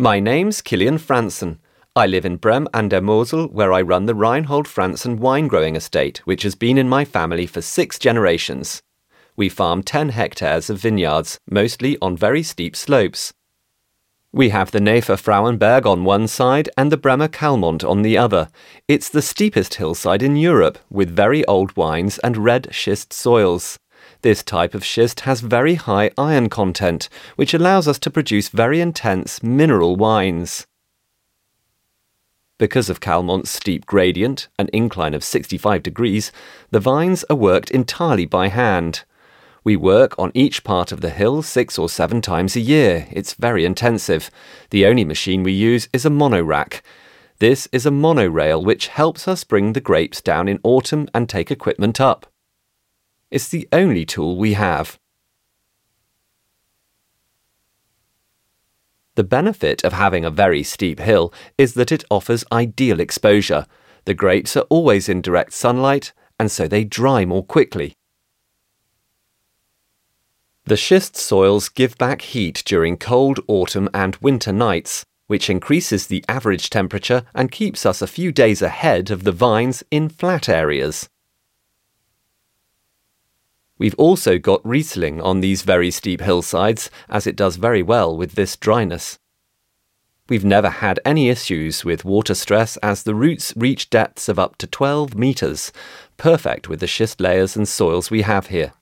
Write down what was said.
My name's Kilian Franzen. I live in Bremm an der Mosel, where I run the Reinhold Franzen wine growing estate, which has been in my family for six generations. We farm 10 hectares of vineyards, mostly on very steep slopes. We have the Neefer Frauenberg on one side and the Bremmer Calmont on the other. It's the steepest hillside in Europe, with very old wines and red schist soils. This type of schist has very high iron content, which allows us to produce very intense mineral wines. Because of Calmont's steep gradient, an incline of 65 degrees, the vines are worked entirely by hand. We work on each part of the hill six or seven times a year. It's very intensive. The only machine we use is a monorack. This is a monorail which helps us bring the grapes down in autumn and take equipment up. It's the only tool we have. The benefit of having a very steep hill is that it offers ideal exposure. The grapes are always in direct sunlight, and so they dry more quickly. The schist soils give back heat during cold autumn and winter nights, which increases the average temperature and keeps us a few days ahead of the vines in flat areas. We've also got Riesling on these very steep hillsides, as it does very well with this dryness. We've never had any issues with water stress as the roots reach depths of up to 12 metres, perfect with the schist layers and soils we have here.